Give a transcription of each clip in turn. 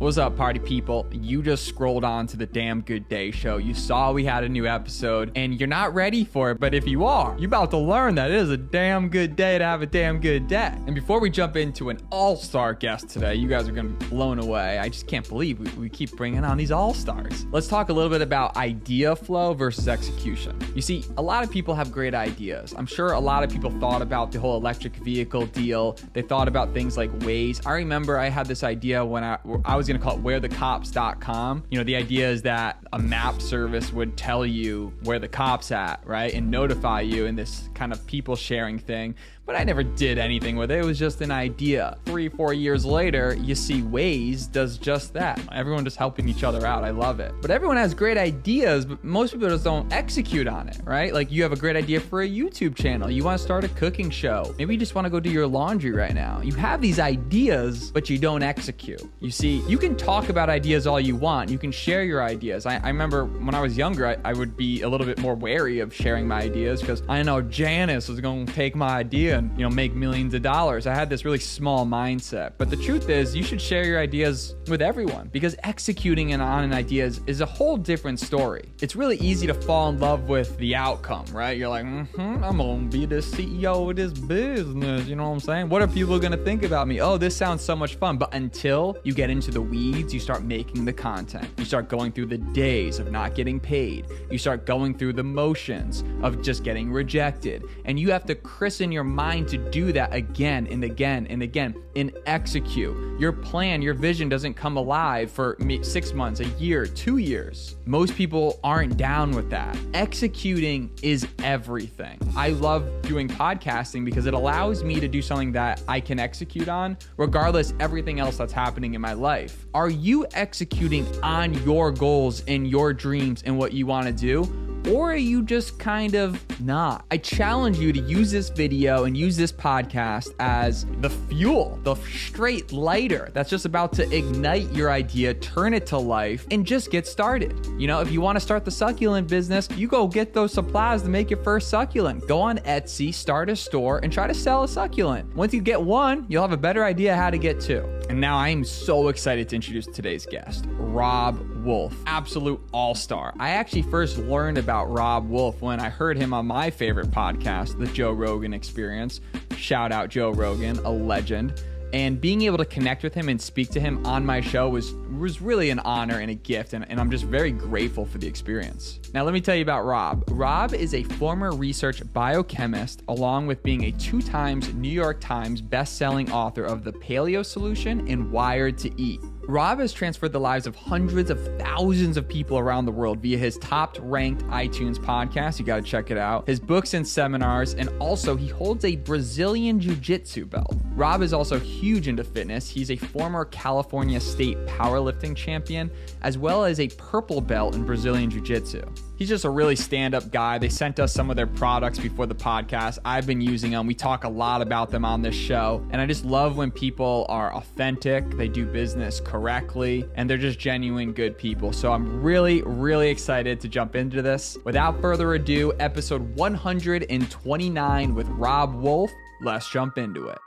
What's up, party people? You just scrolled on to the Damn Good Day show. You saw we had a new episode and you're not ready for it, but if you are, you're about to learn that it is a damn good day to have a damn good day. And before we jump into an all star guest today, you guys are to be blown away. I just can't believe we, we keep bringing on these all stars. Let's talk a little bit about idea flow versus execution. You see, a lot of people have great ideas. I'm sure a lot of people thought about the whole electric vehicle deal, they thought about things like Waze. I remember I had this idea when I, I was going to call it wherethecops.com. You know, the idea is that a map service would tell you where the cops at, right? And notify you in this kind of people sharing thing but I never did anything with it. It was just an idea. Three, four years later, you see Waze does just that. Everyone just helping each other out. I love it. But everyone has great ideas, but most people just don't execute on it, right? Like you have a great idea for a YouTube channel. You want to start a cooking show. Maybe you just want to go do your laundry right now. You have these ideas, but you don't execute. You see, you can talk about ideas all you want. You can share your ideas. I, I remember when I was younger, I, I would be a little bit more wary of sharing my ideas because I know Janice was going to take my idea and you know make millions of dollars. I had this really small mindset. But the truth is, you should share your ideas with everyone because executing on an idea is, is a whole different story. It's really easy to fall in love with the outcome, right? You're like, mm-hmm, I'm gonna be the CEO of this business. You know what I'm saying? What are people gonna think about me? Oh, this sounds so much fun. But until you get into the weeds, you start making the content. You start going through the days of not getting paid. You start going through the motions of just getting rejected. And you have to christen your mind to do that again and again and again and execute. Your plan, your vision doesn't come alive for six months, a year, two years. Most people aren't down with that. Executing is everything. I love doing podcasting because it allows me to do something that I can execute on, regardless everything else that's happening in my life. Are you executing on your goals and your dreams and what you want to do? Or are you just kind of not? I challenge you to use this video and use this podcast as the fuel, the straight lighter that's just about to ignite your idea, turn it to life, and just get started. You know, if you want to start the succulent business, you go get those supplies to make your first succulent. Go on Etsy, start a store, and try to sell a succulent. Once you get one, you'll have a better idea how to get two. And now I am so excited to introduce today's guest, Robb Wolf, absolute all star. I actually first learned about Robb Wolf when I heard him on my favorite podcast, The Joe Rogan Experience. Shout out Joe Rogan, a legend. And being able to connect with him and speak to him on my show was was really an honor and a gift, and, and I'm just very grateful for the experience. Now, let me tell you about Rob. Rob is a former research biochemist, along with being a two times New York Times best-selling author of The Paleo Solution and Wired to Eat. Robb has transferred the lives of hundreds of thousands of people around the world via his top ranked iTunes podcast. You got to check it out. His books and seminars, and also he holds a Brazilian Jiu Jitsu belt. Robb is also huge into fitness. He's a former California State powerlifting champion, as well as a purple belt in Brazilian Jiu Jitsu he's just a really stand up guy. They sent us some of their products before the podcast. I've been using them. We talk a lot about them on this show. And I just love when people are authentic, they do business correctly, and they're just genuine good people. So I'm really, really excited to jump into this. Without further ado, episode 129 with Robb Wolf. Let's jump into it.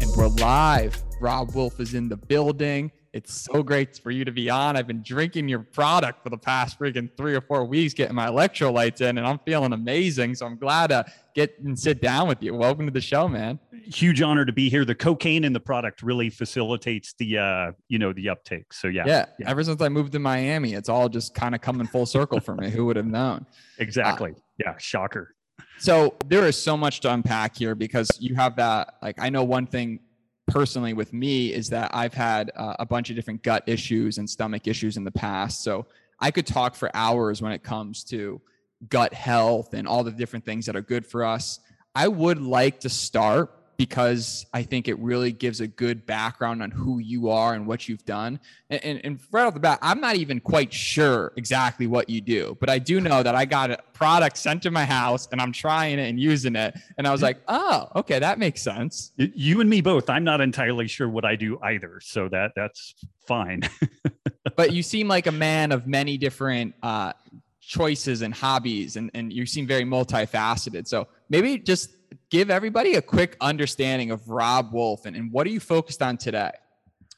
And we're live. Robb Wolf is in the building. It's so great for you to be on. I've been drinking your product for the past freaking three or four weeks, getting my electrolytes in, and I'm feeling amazing. So I'm glad to get and sit down with you. Welcome to the show, man. Huge honor to be here. The cocaine in the product really facilitates the uh, you know, the uptake. So yeah. Yeah. yeah. Ever since I moved to Miami, it's all just kind of coming full circle for me. Who would have known? Exactly. Uh, yeah. Shocker. So there is so much to unpack here because you have that. Like, I know one thing personally with me is that I've had uh, a bunch of different gut issues and stomach issues in the past. So I could talk for hours when it comes to gut health and all the different things that are good for us. I would like to start because I think it really gives a good background on who you are and what you've done. And, and, and, right off the bat, I'm not even quite sure exactly what you do, but I do know that I got a product sent to my house and I'm trying it and using it. And I was like, oh, okay, that makes sense. You and me both. I'm not entirely sure what I do either. So that that's fine. but you seem like a man of many different uh, choices and hobbies, and, and you seem very multifaceted. So maybe just give everybody a quick understanding of Robb Wolf and, and what are you focused on today?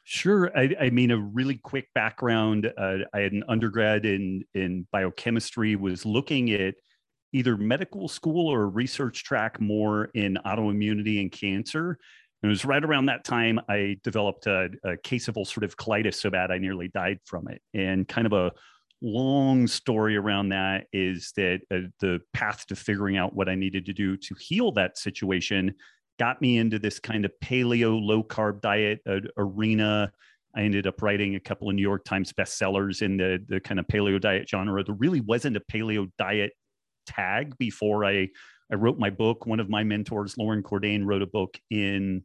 Sure. I, I, mean, a really quick background. Uh, I had an undergrad in in biochemistry. Was looking at either medical school or research track more in autoimmunity and cancer. And it was right around that time I developed a, a case of ulcerative colitis so bad I nearly died from it. And kind of a long story around that is that uh, the path to figuring out what I needed to do to heal that situation got me into this kind of paleo low carb diet uh, arena. I ended up writing a couple of New York Times bestsellers in the the kind of paleo diet genre. There really wasn't a paleo diet tag before I I wrote my book. One of my mentors, Loren Cordain, wrote a book in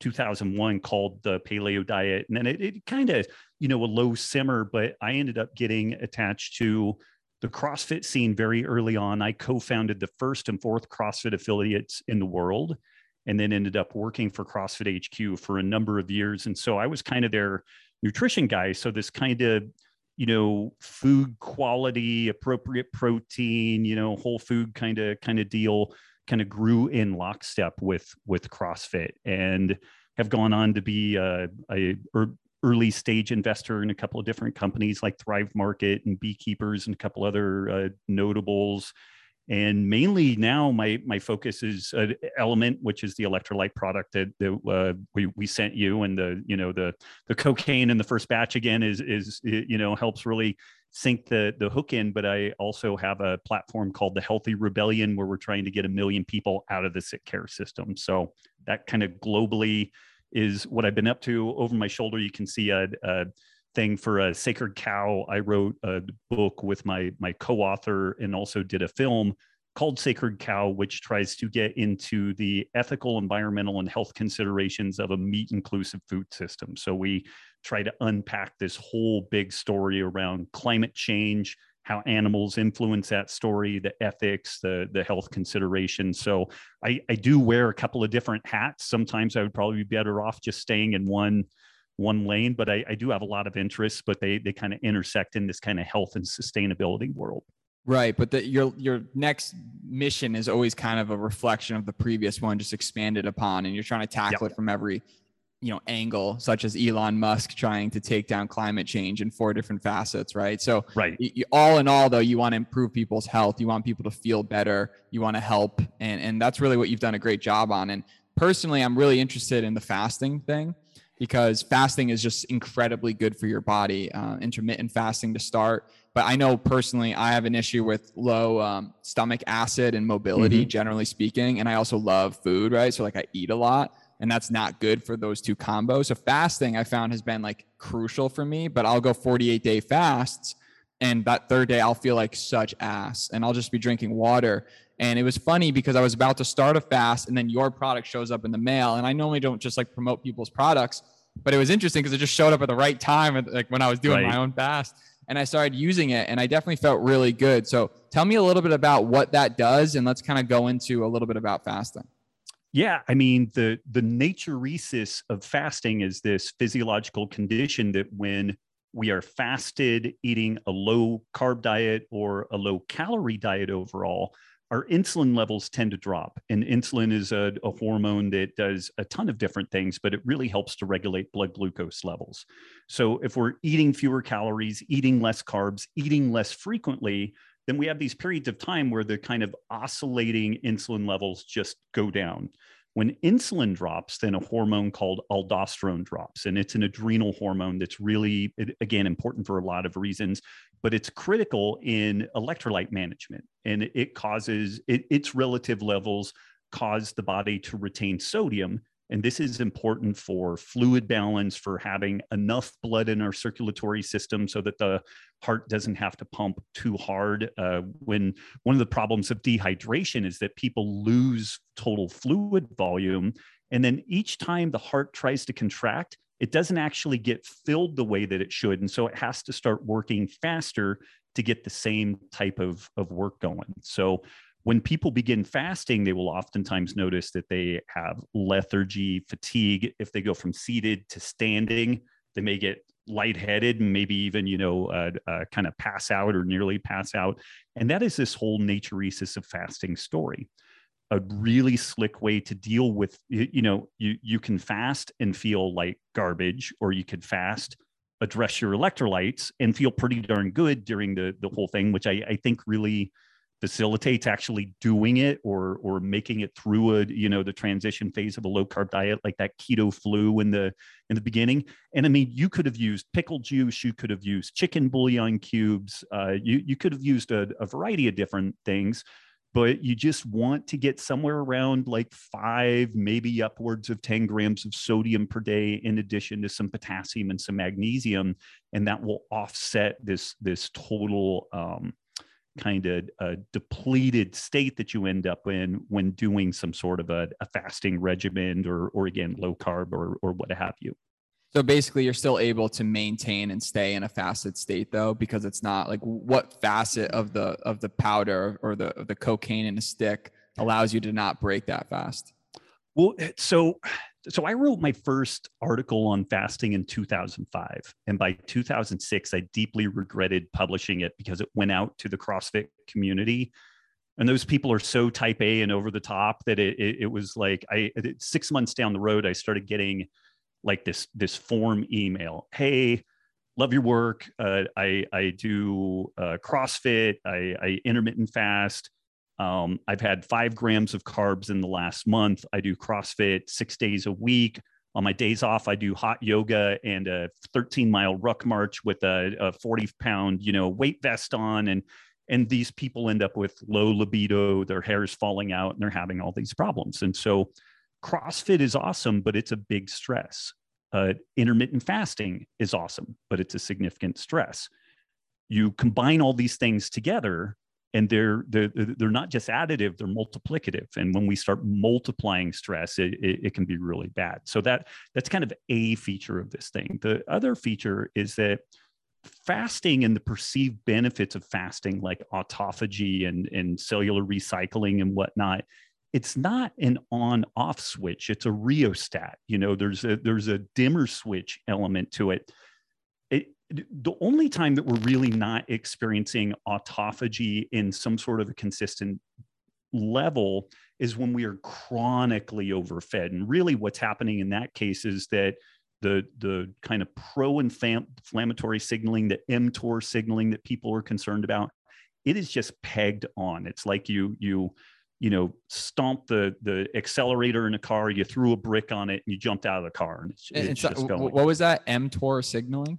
2001 called the Paleo Diet, and then it, it kind of you know a low simmer, but I ended up getting attached to the CrossFit scene very early on. I co-founded the first and fourth CrossFit affiliates in the world and then ended up working for CrossFit HQ for a number of years. And so I was kind of their nutrition guy. So this kind of, you know, food quality, appropriate protein, you know, whole food kind of kind of deal kind of grew in lockstep with with CrossFit and have gone on to be uh, a, a early stage investor in a couple of different companies like Thrive Market and Beekeepers and a couple other uh, notables. And mainly now my my focus is uh, element which is the electrolyte product that, that uh, we, we sent you and the you know the the cocaine in the first batch again is is you know helps really sink the the hook in. But i also have a platform called the healthy rebellion where we're trying to get a million people out of the sick care system. So that kind of globally is what i've been up to. Over my shoulder you can see a, a thing for a sacred cow. I wrote a book with my my co-author and also did a film called sacred cow which tries to get into the ethical environmental and health considerations of a meat inclusive food system. So we try to unpack this whole big story around climate change how animals influence that story the ethics the the health considerations so i i do wear a couple of different hats sometimes i would probably be better off just staying in one one lane, but I, I do have a lot of interests, but they they kind of intersect in this kind of health and sustainability world. Right, but the, your your next mission is always kind of a reflection of the previous one, just expanded upon, and you're trying to tackle yep. it from every you know angle, such as Elon Musk trying to take down climate change in four different facets. Right, so right, you, all in all, though, you want to improve people's health, you want people to feel better, you want to help, and and that's really what you've done a great job on. And personally, I'm really interested in the fasting thing because fasting is just incredibly good for your body. Uh, intermittent fasting to start. But I know personally, I have an issue with low um, stomach acid and mobility, mm-hmm. generally speaking. And I also love food, right? So, like, I eat a lot, and that's not good for those two combos. So, fasting I found has been like crucial for me, but I'll go 48 day fasts. And that third day, I'll feel like such ass, and I'll just be drinking water. And it was funny because I was about to start a fast and then your product shows up in the mail. And I normally don't just like promote people's products, but it was interesting because it just showed up at the right time, like when I was doing right. my own fast. And I started using it and I definitely felt really good. So tell me a little bit about what that does and let's kind of go into a little bit about fasting. Yeah, I mean the the natriuresis of fasting is this physiological condition that when we are fasted eating a low carb diet or a low calorie diet overall, our insulin levels tend to drop. And insulin is a, a, hormone that does a ton of different things, but it really helps to regulate blood glucose levels. So if we're eating fewer calories, eating less carbs, eating less frequently, then we have these periods of time where the kind of oscillating insulin levels just go down. When insulin drops, then a hormone called aldosterone drops, and it's an adrenal hormone that's really, again, important for a lot of reasons, but it's critical in electrolyte management. And it causes it, its relative levels cause the body to retain sodium and this is important for fluid balance, for having enough blood in our circulatory system so that the heart doesn't have to pump too hard. Uh, when one of the problems of dehydration is that people lose total fluid volume. And then each time the heart tries to contract, it doesn't actually get filled the way that it should. And so it has to start working faster to get the same type of, of work going. So when people begin fasting, they will oftentimes notice that they have lethargy, fatigue. If they go from seated to standing, they may get lightheaded and maybe even, you know, uh, uh, kind of pass out or nearly pass out. And that is this whole natriuresis of fasting story. a really slick way to deal with you know you you can fast and feel like garbage or you could fast address your electrolytes and feel pretty darn good during the the whole thing which i i think really facilitates actually doing it or or making it through a you know the transition phase of a low carb diet like that keto flu in the in the beginning and i mean you could have used pickle juice you could have used chicken bouillon cubes uh, you you could have used a, a variety of different things but you just want to get somewhere around like five, maybe upwards of 10 grams of sodium per day, in addition to some potassium and some magnesium. And that will offset this, this total um, kind of uh, depleted state that you end up in when doing some sort of a, a fasting regimen or, or again, low carb or, or what have you. So basically, you're still able to maintain and stay in a fasted state, though, because it's not like what facet of the of the powder or the the cocaine in a stick allows you to not break that fast. Well, eh, so so I wrote my first article on fasting in 2005, and by 2006, I deeply regretted publishing it because it went out to the CrossFit community, and those people are so type A and over the top that it it, it was like I six months down the road, I started getting like this this form email. Hey love your work. Uh, i i do uh, crossfit. I, I intermittent fast um, i've had five grams of carbs in the last month i do crossfit six days a week on my days off i do hot yoga and a 13 mile ruck march with a, a 40 pound you know weight vest on and and these people end up with low libido their hair is falling out and they're having all these problems and so CrossFit is awesome, but it's a big stress. Uh, intermittent fasting is awesome, but it's a significant stress. You combine all these things together, and they're they're they're not just additive; they're multiplicative. And when we start multiplying stress, it, it, it can be really bad. So that that's kind of a feature of this thing. The other feature is that fasting and the perceived benefits of fasting, like autophagy and, and cellular recycling and whatnot, it's not an on off switch it's a rheostat you know there's a there's a dimmer switch element to it it the only time that we're really not experiencing autophagy in some sort of a consistent level is when we are chronically overfed and really what's happening in that case is that the the kind of pro-inflammatory signaling the mtor signaling that people are concerned about it is just pegged on it's like you you you know, stomp the the accelerator in a car, you threw a brick on it, and you jumped out of the car, and it's, it's just going. What was that? mTOR signaling.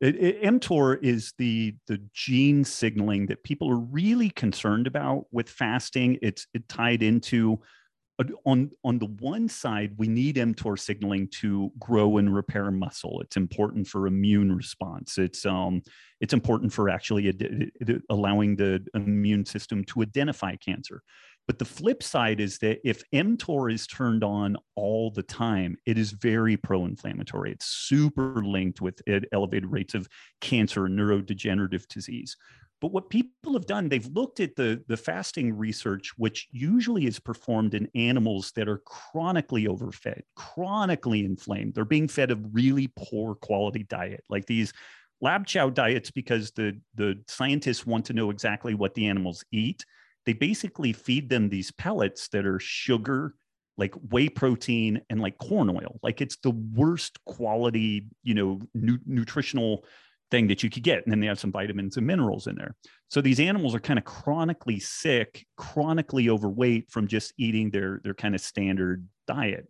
It, it, mTOR is the the gene signaling that people are really concerned about with fasting. It's it tied into uh, on on the one side, we need mTOR signaling to grow and repair muscle. It's important for immune response. It's um it's important for actually ad- allowing the immune system to identify cancer. But the flip side is that if mTOR is turned on all the time, it is very pro inflammatory. It's super linked with elevated rates of cancer and neurodegenerative disease. But what people have done, they've looked at the, the fasting research, which usually is performed in animals that are chronically overfed, chronically inflamed. They're being fed a really poor quality diet, like these lab chow diets, because the, the scientists want to know exactly what the animals eat they basically feed them these pellets that are sugar like whey protein and like corn oil. Like it's the worst quality you know nu- nutritional thing that you could get. And then they have some vitamins and minerals in there. So these animals are kind of chronically sick chronically overweight from just eating their their kind of standard diet.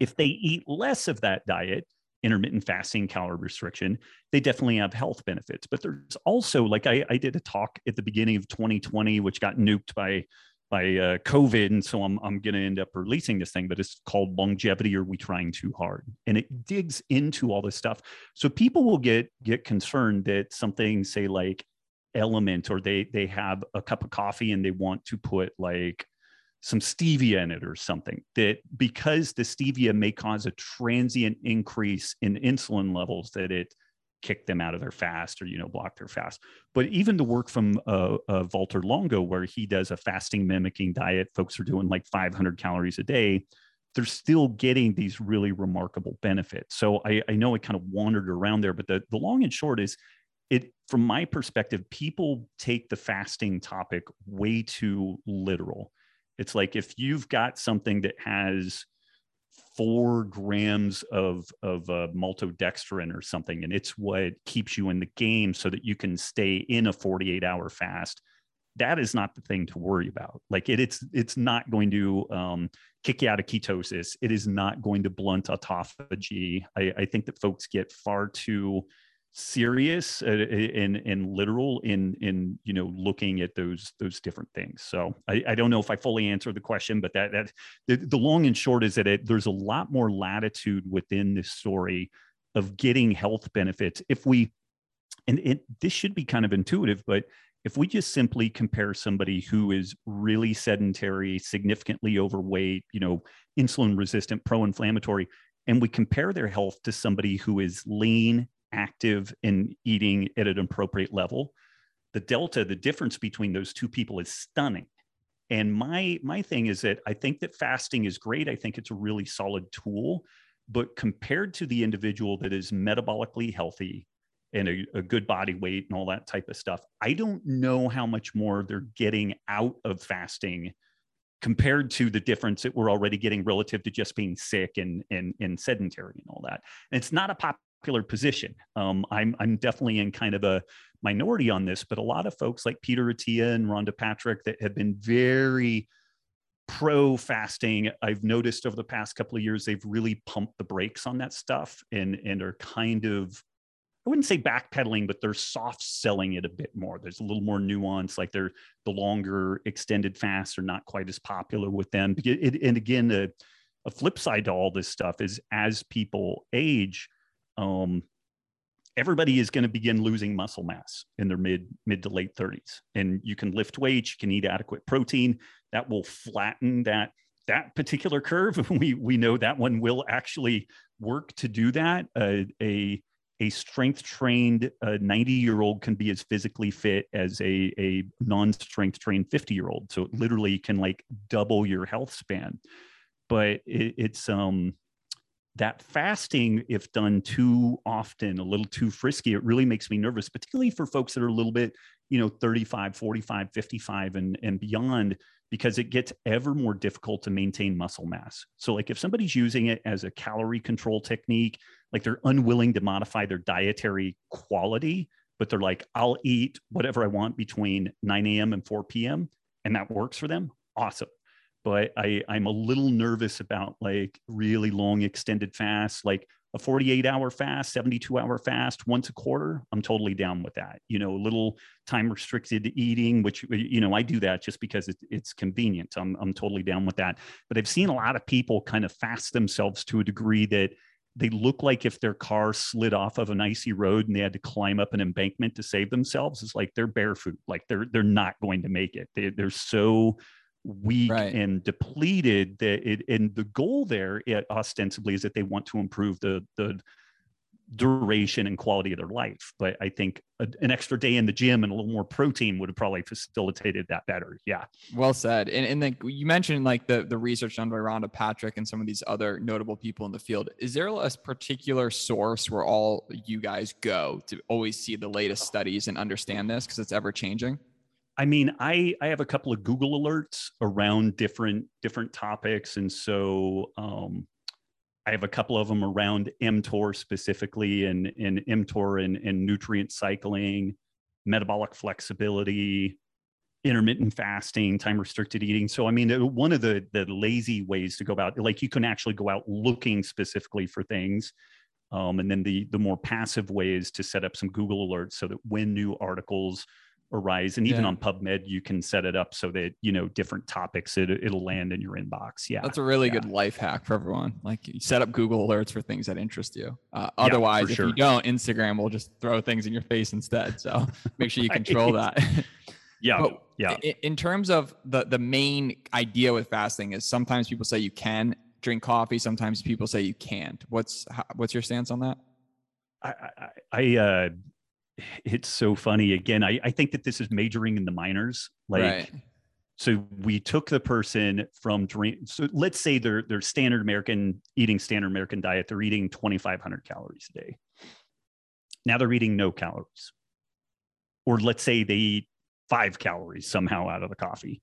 If they eat less of that diet intermittent fasting, calorie restriction, they definitely have health benefits. But there's also like I, I did a talk at the beginning of 2020, which got nuked by by uh, COVID, and so I'm I'm going to end up releasing this thing, but it's called longevity. Are we trying too hard? And it digs into all this stuff. So people will get get concerned that something, say like element, or they they have a cup of coffee and they want to put like some stevia in it or something that because the stevia may cause a transient increase in insulin levels that it kick them out of their fast or you know block their fast. But even the work from uh, uh, Valter Longo where he does a fasting mimicking diet folks are doing like 500 calories a day they're still getting these really remarkable benefits. So i, I know i kind of wandered around there but the, the long and short is it from my perspective people take the fasting topic way too literal It's like if you've got something that has four grams of of uh, maltodextrin or something, and it's what keeps you in the game so that you can stay in a 48 hour fast. That is not the thing to worry about. Like it, it's it's not going to um, kick you out of ketosis. It is not going to blunt autophagy. I, I think that folks get far too serious and uh, and literal in in you know looking at those those different things. So i, I don't know if i fully answered the question but that that the, the long and short is that it, there's a lot more latitude within this story of getting health benefits if we and it this should be kind of intuitive but if we just simply compare somebody who is really sedentary significantly overweight you know insulin resistant pro-inflammatory and we compare their health to somebody who is lean active and eating at an appropriate level. The delta the difference between those two people is stunning. And my my thing is that i think that fasting is great. I think it's a really solid tool but compared to the individual that is metabolically healthy and a, a, good body weight and all that type of stuff i don't know how much more they're getting out of fasting compared to the difference that we're already getting relative to just being sick and and, and sedentary and all that. And it's not a pop popular position. Um, I'm I'm definitely in kind of a minority on this, but a lot of folks like Peter Attia and Rhonda Patrick that have been very pro fasting. I've noticed over the past couple of years they've really pumped the brakes on that stuff and and are kind of I wouldn't say backpedaling, but they're soft selling it a bit more. There's a little more nuance, like they're the longer extended fasts are not quite as popular with them. And again, a, a flip side to all this stuff is as people age, um, everybody is going to begin losing muscle mass in their mid mid to late 30s and you can lift weights you can eat adequate protein. That will flatten that that particular curve. We we know that one will actually work to do that. Uh, a a strength trained 90 year old can be as physically fit as a, a non strength trained 50 year old so it literally can like double your health span. But it, it's um that fasting, if done too often, a little too frisky, it really makes me nervous, particularly for folks that are a little bit, you know, 35, 45, 55 and, and beyond, because it gets ever more difficult to maintain muscle mass. So, like if somebody's using it as a calorie control technique, like they're unwilling to modify their dietary quality, but they're like, I'll eat whatever I want between 9 a.m. and 4 p.m. and that works for them. Awesome but I, I'm a little nervous about like really long extended fasts, like a 48 hour fast, 72 hour fast once a quarter. I'm totally down with that. You know, a little time restricted eating, which, you know, I do that just because it, it's convenient. I'm, I'm totally down with that. But I've seen a lot of people kind of fast themselves to a degree that they look like if their car slid off of an icy road and they had to climb up an embankment to save themselves. It's like they're barefoot, like they're, they're not going to make it. They, they're so weak right. and depleted that it and the goal there it ostensibly is that they want to improve the the duration and quality of their life. But i think a, an extra day in the gym and a little more protein would have probably facilitated that better. Yeah. Well said. And, and then you mentioned like the the research done by rhonda patrick and some of these other notable people in the field. Is there a particular source where all you guys go to always see the latest studies and understand this because it's ever changing I mean, I I have a couple of Google alerts around different different topics, and so um, I have a couple of them around mTOR specifically, and and mTOR and, and nutrient cycling, metabolic flexibility, intermittent fasting, time restricted eating. So I mean, one of the the lazy ways to go about, like you can actually go out looking specifically for things. Um, and then the the more passive ways to set up some Google alerts so that when new articles arise and even yeah. on pubmed you can set it up so that you know different topics it, it'll land in your inbox. Yeah. That's a really yeah. good life hack for everyone. Like you set up google alerts for things that interest you. Uh, otherwise yeah, if sure. you don't instagram will just throw things in your face instead. So make sure you control that. Yeah. But yeah. in terms of the the main idea with fasting is sometimes people say you can drink coffee sometimes people say you can't. What's what's your stance on that? I, I, I uh, it's so funny. Again, I, I think that this is majoring in the minors. Like, right. so we took the person from drink. So let's say they're they're standard American eating standard American diet. They're eating 2,500 calories a day. Now they're eating no calories, or let's say they eat five calories somehow out of the coffee.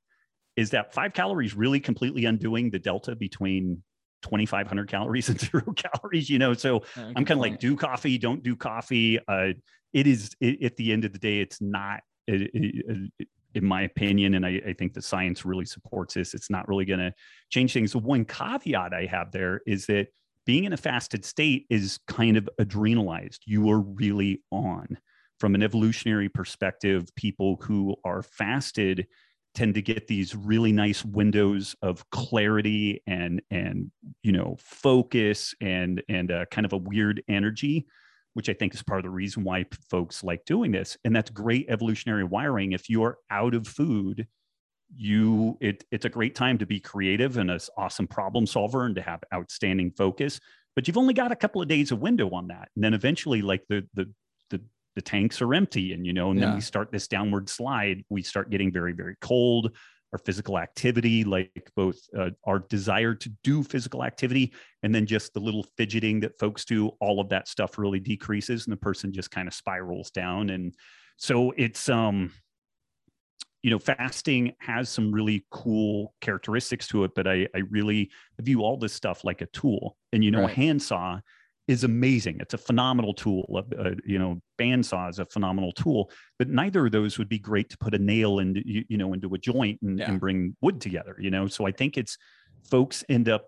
is that five calories really completely undoing the delta between 2500 calories and zero calories you know so i'm kind of like do coffee don't do coffee uh, it is it, at the end of the day it's not it, it, in my opinion and I, I, think the science really supports this it's not really going to change things. The one caveat i have there is that being in a fasted state is kind of adrenalized. You are really on. From an evolutionary perspective people who are fasted tend to get these really nice windows of clarity and and you know focus and and uh, kind of a weird energy which i think is part of the reason why folks like doing this and that's great evolutionary wiring. If you are out of food you it, it's a great time to be creative and an awesome problem solver and to have outstanding focus but you've only got a couple of days of window on that. And then eventually like the the the the tanks are empty and you know and yeah. then we start this downward slide. We start getting very very cold our physical activity like both uh, our desire to do physical activity and then just the little fidgeting that folks do all of that stuff really decreases and the person just kind of spirals down and so it's um you know fasting has some really cool characteristics to it but i i really view all this stuff like a tool and you know right. a handsaw is amazing. It's a phenomenal tool. Uh, you know, bandsaw is a phenomenal tool, but neither of those would be great to put a nail into you, you know into a joint and, yeah. and bring wood together. You know, so I think it's folks end up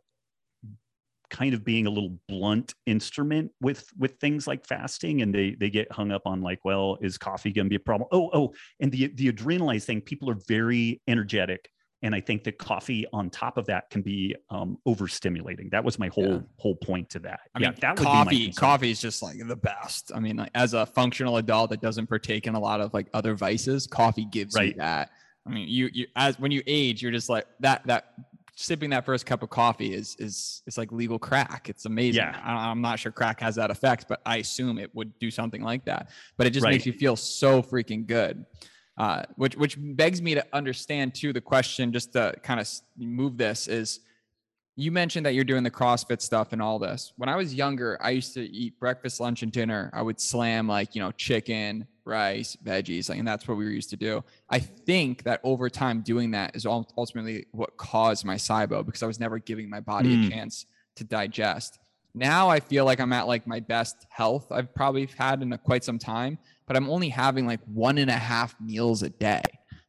kind of being a little blunt instrument with with things like fasting and they they get hung up on like well is coffee going to be a problem oh oh and the the adrenalized thing people are very energetic and i think that coffee on top of that can be um, overstimulating that was my whole yeah. whole point to that i yeah, mean that coffee coffee is just like the best i mean like as a functional adult that doesn't partake in a lot of like other vices coffee gives right. you that i mean you you as when you age you're just like that that sipping that first cup of coffee is is it's like legal crack. It's amazing. Yeah. I, am not sure crack has that effect, but I assume it would do something like that. But it just right. makes you feel so freaking good. Uh, which which begs me to understand too the question just to kind of move this is you mentioned that you're doing the CrossFit stuff and all this. When I was younger, I used to eat breakfast, lunch, and dinner. I would slam like, you know, chicken, rice, veggies, like, and that's what we were used to do. I think that over time doing that is ultimately what caused my SIBO because I was never giving my body mm. a chance to digest. Now I feel like I'm at like my best health I've probably had in a, quite some time, but I'm only having like one and a half meals a day.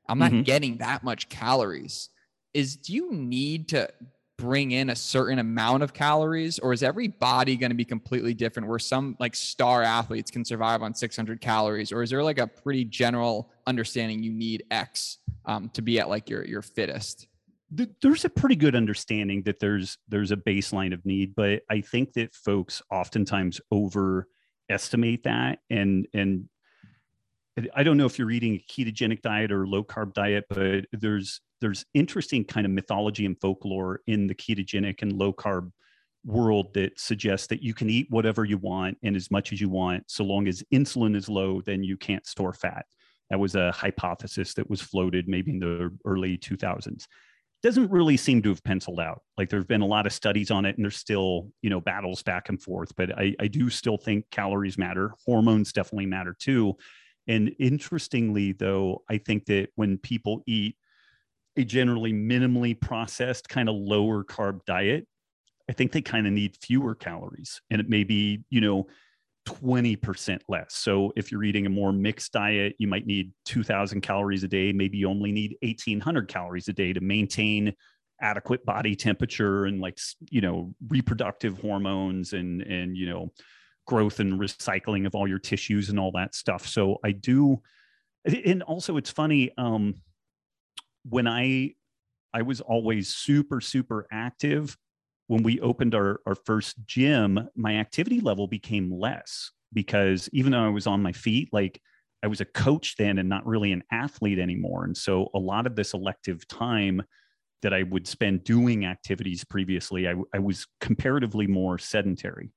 I'm not mm-hmm. getting that much calories. Is do you need to bring in a certain amount of calories or is every body going to be completely different where some like star athletes can survive on 600 calories or is there like a pretty general understanding you need x um, to be at like your your fittest there's a pretty good understanding that there's there's a baseline of need but i think that folks oftentimes overestimate that. And and i don't know if you're eating a ketogenic diet or low carb diet but there's there's interesting kind of mythology and folklore in the ketogenic and low carb world that suggests that you can eat whatever you want and as much as you want so long as insulin is low then you can't store fat. That was a hypothesis that was floated maybe in the early 2000s doesn't really seem to have penciled out. Like there have been a lot of studies on it, and there's still you know battles back and forth. But I, I do still think calories matter. Hormones definitely matter too. And interestingly, though, I think that when people eat a generally minimally processed kind of lower carb diet, I think they kind of need fewer calories, and it may be you know 20% less. So if you're eating a more mixed diet, you might need 2000 calories a day. Maybe you only need 1800 calories a day to maintain adequate body temperature and like, you know, reproductive hormones and, and, you know, growth and recycling of all your tissues and all that stuff. So I do. And also it's funny. Um, when I, I was always super, super active when we opened our, our first gym, my activity level became less because even though I was on my feet, like I was a coach then and not really an athlete anymore. And so a lot of this elective time that I would spend doing activities previously, I, I was comparatively more sedentary.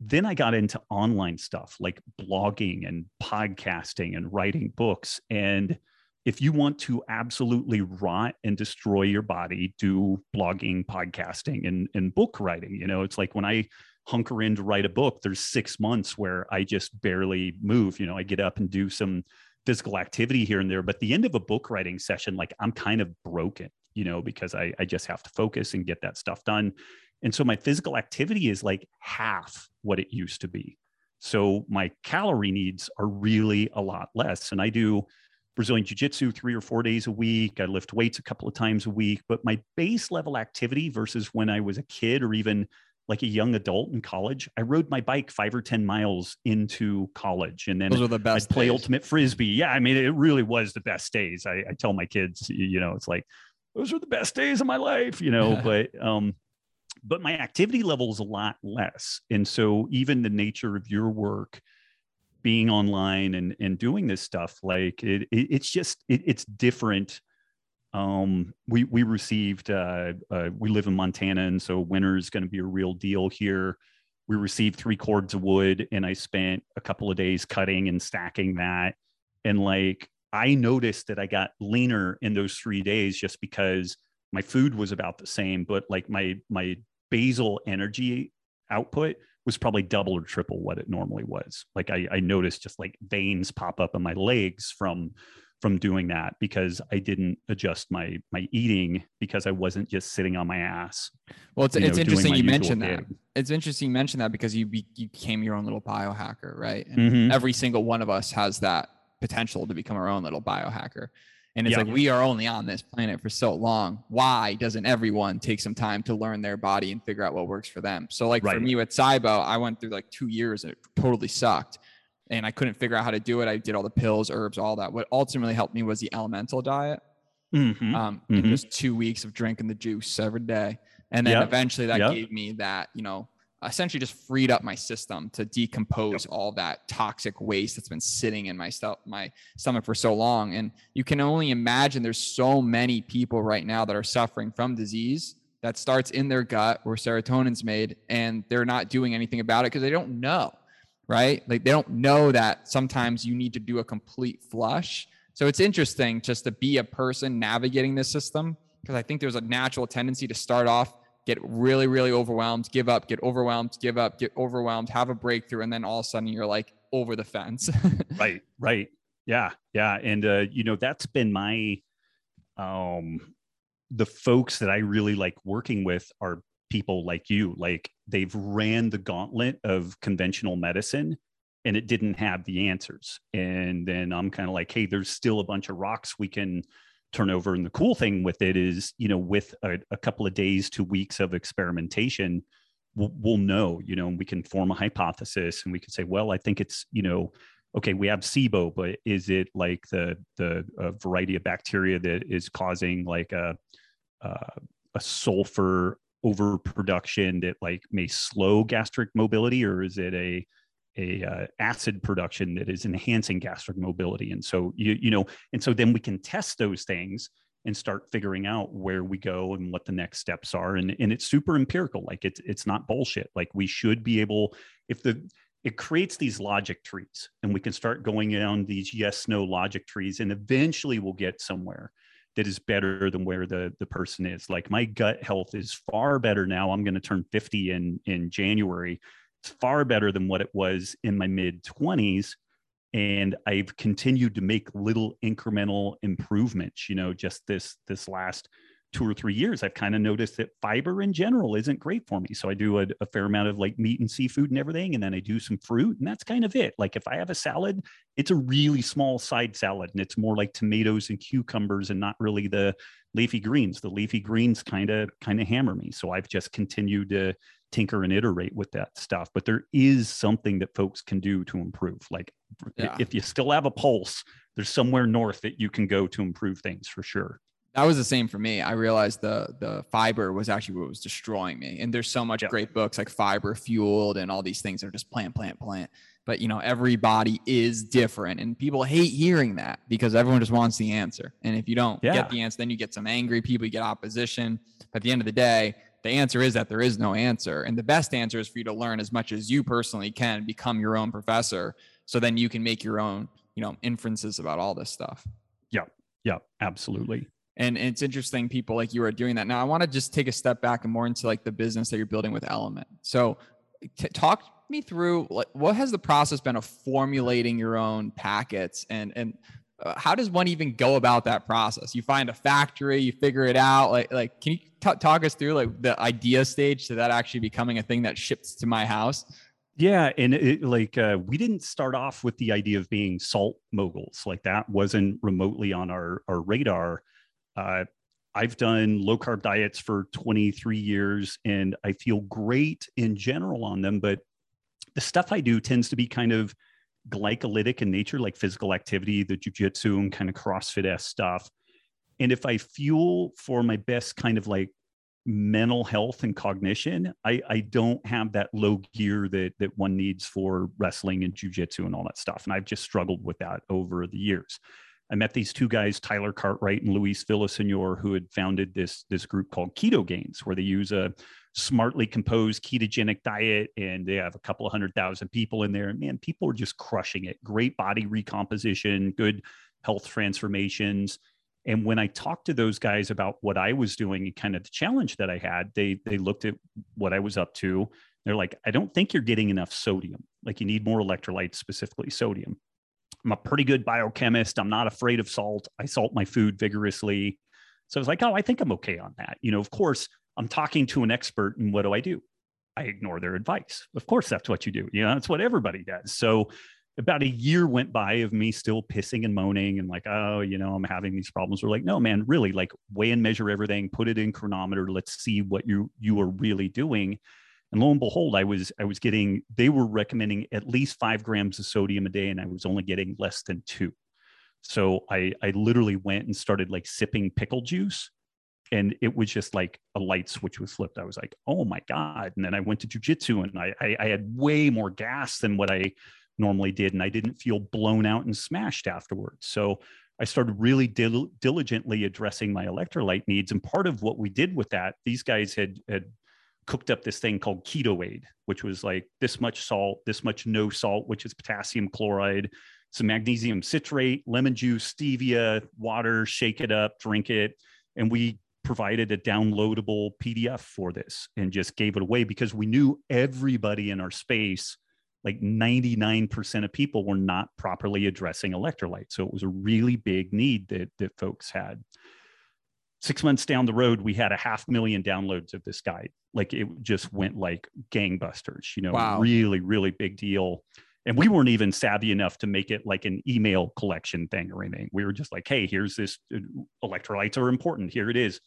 Then I got into online stuff like blogging and podcasting and writing books. And if you want to absolutely rot and destroy your body, do blogging, podcasting, and, and book writing. You know, it's like when I hunker in to write a book, there's six months where I just barely move. You know, I get up and do some physical activity here and there. But the end of a book writing session, like I'm kind of broken. you know, because I, I just have to focus and get that stuff done. And so my physical activity is like half what it used to be. So my calorie needs are really a lot less. And I do Brazilian Jiu Jitsu three or four days a week. I lift weights a couple of times a week. But my base level activity versus when I was a kid or even like a young adult in college, I rode my bike five or 10 miles into college. And then those are the best. I'd play days. ultimate frisbee. Yeah. I mean, it really was the best days. I, I tell my kids, you know, it's like, those are the best days of my life, you know, but, um, but my activity level is a lot less. And so even the nature of your work, being online and and doing this stuff like it, it it's just it, it's different um, we we received uh, uh, we live in Montana, and so winter is going to be a real deal here. We received three cords of wood, and I spent a couple of days cutting and stacking that. And like I noticed that I got leaner in those three days just because my food was about the same, but like my my basal energy output was probably double or triple what it normally was. Like I, I noticed just like veins pop up in my legs from from doing that because I didn't adjust my my eating because I wasn't just sitting on my ass. Well, it's, it's know, interesting you mentioned that. It's interesting you mentioned that because you be, you became your own little biohacker, right? And mm-hmm. every single one of us has that potential to become our own little biohacker. And it's like we are only on this planet for so long. Why doesn't everyone take some time to learn their body and figure out what works for them? So, like right. for me with SIBO, I went through like two years and it totally sucked and I couldn't figure out how to do it. I did all the pills, herbs, all that. What ultimately helped me was the elemental diet. Mm-hmm. Um, mm-hmm. just two weeks of drinking the juice every day. And then yep. eventually that yep. gave me that, you know, essentially just freed up my system to decompose yep. all that toxic waste that's been sitting in my st- my stomach for so long. And you can only imagine there's so many people right now that are suffering from disease that starts in their gut where serotonin's made and they're not doing anything about it because they don't know right? Like they don't know that sometimes you need to do a complete flush. So it's interesting just to be a person navigating this system because I think there's a natural tendency to start off, get really, really overwhelmed, give up, get overwhelmed, give up, get overwhelmed, have a breakthrough, and then all of a sudden you're like over the fence. right, right. Yeah, yeah. And uh, you know, that's been my um the folks that I really like working with are people like you like they've ran the gauntlet of conventional medicine and it didn't have the answers and then i'm kind of like hey there's still a bunch of rocks we can turn over and the cool thing with it is you know with a, a couple of days to weeks of experimentation we'll, we'll know you know and we can form a hypothesis and we can say well i think it's you know okay we have sibo but is it like the the variety of bacteria that is causing like a uh, a sulfur overproduction that like may slow gastric mobility or is it a a uh, acid production that is enhancing gastric mobility. And so you you know and so then we can test those things and start figuring out where we go and what the next steps are. And and it's super empirical. Like it's it's not bullshit. Like we should be able if the it creates these logic trees and we can start going down these yes no logic trees and eventually we'll get somewhere that is better than where the the person is. Like my gut health is far better now. I'm going to turn 50 in in january far better than what it was in my mid 20s and i've continued to make little incremental improvements you know just this this last two or three years, I've kind of noticed that fiber in general isn't great for me. So I do a, a, fair amount of like meat and seafood and everything. And then I do some fruit, and that's kind of it. Like if I have a salad, it's a really small side salad and it's more like tomatoes and cucumbers and not really the leafy greens. The leafy greens kind of kind of hammer me. So I've just continued to tinker and iterate with that stuff. But there is something that folks can do to improve. Like yeah. if you still have a pulse, there's somewhere north that you can go to improve things for sure that was the same for me. I realized the the fiber was actually what was destroying me. And there's so much great books like Fiber Fueled and all these things are just plant, plant, plant. But you know, everybody is different, and people hate hearing that because everyone just wants the answer. And if you don't yeah. get the answer, then you get some angry people, you get opposition. But at the end of the day, the answer is that there is no answer, and the best answer is for you to learn as much as you personally can, become your own professor, so then you can make your own, you know, inferences about all this stuff. Yeah, yeah, absolutely. And, it's interesting people like you are doing that. Now i want to just take a step back and more into like the business that you're building with element. So t- talk me through like what has the process been of formulating your own packets and and uh, how does one even go about that process? You find a factory, you figure it out. Like, like, can you t- talk us through like the idea stage to that actually becoming a thing that ships to my house? Yeah, and it, like uh, we didn't start off with the idea of being salt moguls. Like that wasn't remotely on our our radar. Uh, I've done low carb diets for 23 years, and I feel great in general on them. But the stuff I do tends to be kind of glycolytic in nature, like physical activity, the jujitsu and kind of CrossFit s stuff. And if I fuel for my best kind of like mental health and cognition, I, I don't have that low gear that that one needs for wrestling and jujitsu and all that stuff. And I've just struggled with that over the years. I met these two guys, Tyler Cartwright and Luis Villasenor, who had founded this this group called Keto Gains, where they use a smartly composed ketogenic diet, and they have a couple of hundred thousand people in there. And man, people are just crushing it. Great body recomposition, good health transformations. And when I talked to those guys about what I was doing and kind of the challenge that I had, they they looked at what I was up to. They're like, I don't think you're getting enough sodium. Like you need more electrolytes, specifically sodium. I'm a pretty good biochemist. I'm not afraid of salt. I salt my food vigorously. So I was like, oh, I think I'm okay on that. You know, of course, I'm talking to an expert, and what do I do? I ignore their advice. Of course, that's what you do. You know, that's what everybody does. So about a year went by of me still pissing and moaning and like, oh, you know, I'm having these problems. We're like, no, man, really, like weigh and measure everything, put it in Cronometer. Let's see what you you are really doing. And lo and behold, I was I was getting they were recommending at least five grams of sodium a day, and I was only getting less than two. So I I literally went and started like sipping pickle juice. And it was just like a light switch was flipped. I was like, "Oh my god!" And then I went to jujitsu, and I, I I had way more gas than what I normally did, and I didn't feel blown out and smashed afterwards. So I started really dil- diligently addressing my electrolyte needs. And part of what we did with that, these guys had had cooked up this thing called keto aid, which was like this much salt, this much no salt, which is potassium chloride, some magnesium citrate, lemon juice, stevia, water, shake it up, drink it. And we provided a downloadable PDF for this and just gave it away because we knew everybody in our space, like 99% of people, were not properly addressing electrolytes. So it was a really big need that, that folks had six months down the road, we had a half million downloads of this guide. Like it just went like gangbusters, you know, wow. really, really big deal. And we weren't even savvy enough to make it like an email collection thing or anything. We were just like, hey, here's this uh, electrolytes are important. Here it is.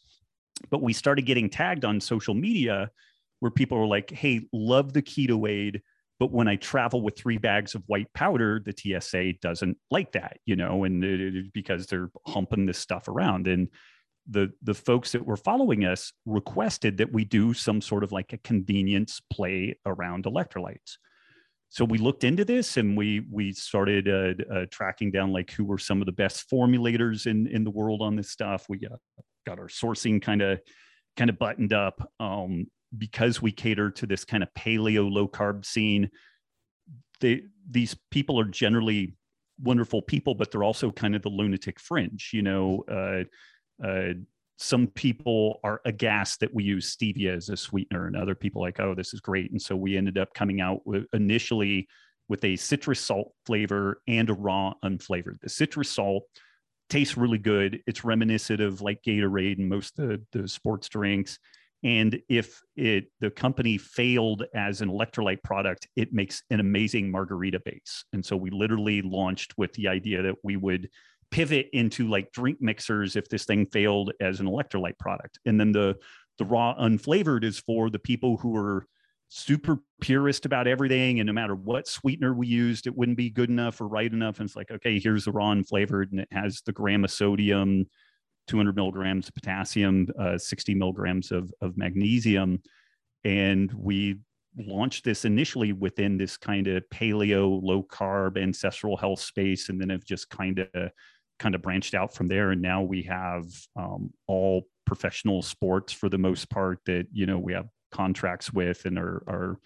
But we started getting tagged on social media where people were like, hey, love the keto aid. But when I travel with three bags of white powder, the TSA doesn't like that, you know, and it, it, because they're humping this stuff around. And the the folks that were following us requested that we do some sort of like a convenience play around electrolytes so we looked into this and we we started uh, uh, tracking down like who were some of the best formulators in in the world on this stuff. We got got our sourcing kind of kind of buttoned up um, because we cater to this kind of paleo low carb scene they these people are generally wonderful people but they're also kind of the lunatic fringe you know uh, uh, some people are aghast that we use stevia as a sweetener, and other people like, oh, this is great. And so we ended up coming out with initially with a citrus salt flavor and a raw unflavored. The citrus salt tastes really good. It's reminiscent of like Gatorade and most of the, the sports drinks. And if it the company failed as an electrolyte product, it makes an amazing margarita base. And so we literally launched with the idea that we would pivot into like drink mixers if this thing failed as an electrolyte product. And then the the raw unflavored is for the people who are super purist about everything and no matter what sweetener we used it wouldn't be good enough or right enough and it's like okay here's the raw unflavored and it has the gram of sodium 200 milligrams of potassium uh, 60 milligrams of, of magnesium and we launched this initially within this kind of paleo low carb ancestral health space and then have just kind of kind of branched out from there. And now we have um, all professional sports for the most part that you know we have contracts with and are, are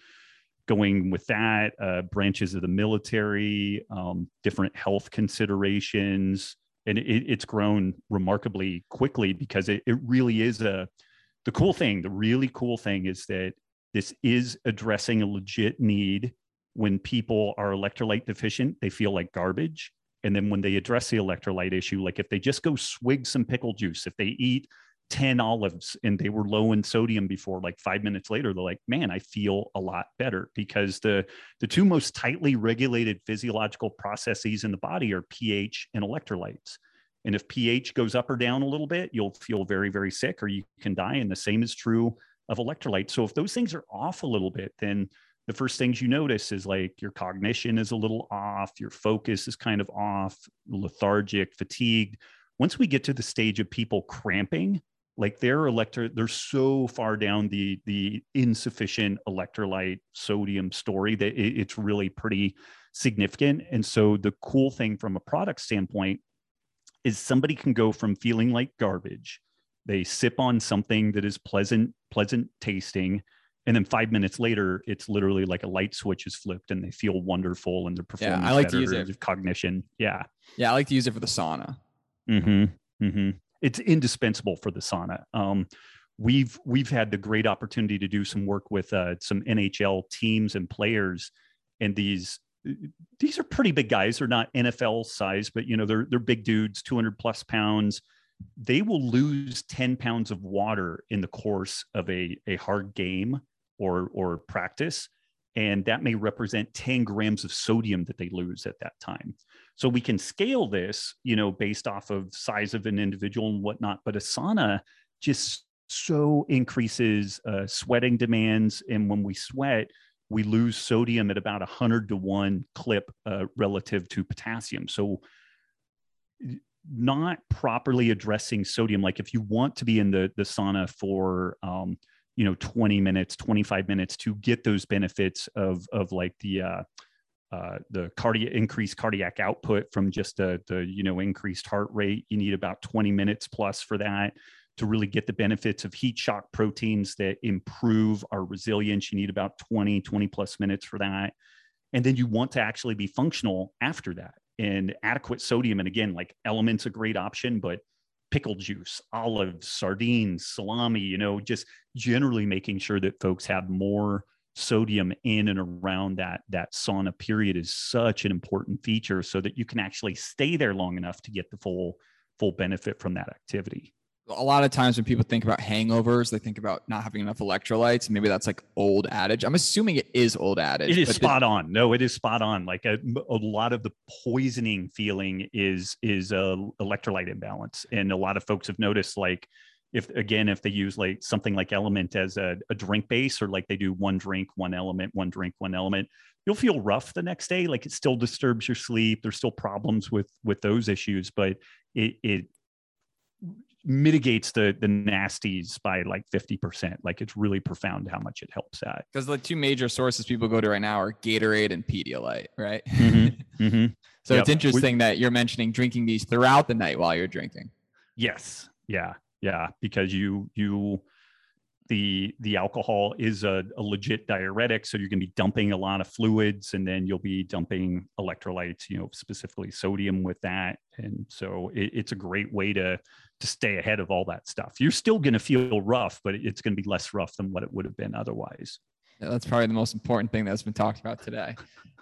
going with that uh, branches of the military um, different health considerations. And it, it's grown remarkably quickly because it, it really is a the cool thing the really cool thing is that this is addressing a legit need when people are electrolyte deficient. They feel like garbage And then when they address the electrolyte issue, like if they just go swig some pickle juice, if they eat 10 olives and they were low in sodium before like five minutes later they're like man i feel a lot better because the the two most tightly regulated physiological processes in the body are ph and electrolytes. And if ph goes up or down a little bit you'll feel very very sick or you can die and the same is true of electrolytes. So if those things are off a little bit then the first things you notice is like your cognition is a little off your focus is kind of off lethargic fatigued. Once we get to the stage of people cramping like their electro they're so far down the the insufficient electrolyte sodium story that it, it's really pretty significant. And so the cool thing from a product standpoint is somebody can go from feeling like garbage they sip on something that is pleasant pleasant tasting and then five minutes later it's literally like a light switch is flipped and they feel wonderful and their performance yeah, I like better, to use it. cognition yeah yeah i like to use it for the sauna mm-hmm mm-hmm it's indispensable for the sauna. Um, we've we've had the great opportunity to do some work with uh, some NHL teams and players, and these these are pretty big guys. They're not NFL size, but you know they're they're big dudes, two hundred plus pounds. They will lose ten pounds of water in the course of a a hard game or or practice, and that may represent ten grams of sodium that they lose at that time. So we can scale this, you know, based off of size of an individual and whatnot. But a sauna just so increases uh, sweating demands, and when we sweat, we lose sodium at about a hundred to one clip uh, relative to potassium. So not properly addressing sodium like if you want to be in the the sauna for um, you know 20 minutes 25 minutes to get those benefits of of like the uh, uh, the cardiac increased cardiac output from just the, the you know increased heart rate. You need about 20 minutes plus for that to really get the benefits of heat shock proteins that improve our resilience. You need about 20 20 plus minutes for that. And then you want to actually be functional after that and adequate sodium. And again like elements a great option but pickle juice olives sardines salami you know just generally making sure that folks have more sodium in and around that that sauna period is such an important feature so that you can actually stay there long enough to get the full full benefit from that activity a lot of times when people think about hangovers, they think about not having enough electrolytes. Maybe that's like old adage. I'm assuming it is old adage. It is spot on. No, it is spot on. Like a, a lot of the poisoning feeling is is a electrolyte imbalance, and a lot of folks have noticed like if again if they use like something like element as a, a, drink base or like they do one drink one element one drink one element you'll feel rough the next day like it still disturbs your sleep there's still problems with with those issues but it it mitigates the the nasties by like 50% like it's really profound how much it helps that because the two major sources people go to right now are gatorade and pedialyte right? Mm-hmm. Mm-hmm. so yep. it's interesting we, that you're mentioning drinking these throughout the night while you're drinking. Yes. Yeah. Yeah. Because you you the the alcohol is a, a legit diuretic so you're going to be dumping a lot of fluids and then you'll be dumping electrolytes you know specifically sodium with that. And so it, it's a great way to to stay ahead of all that stuff. You're still going to feel rough but it's going to be less rough than what it would have been otherwise. Yeah, that's probably the most important thing that's been talked about today.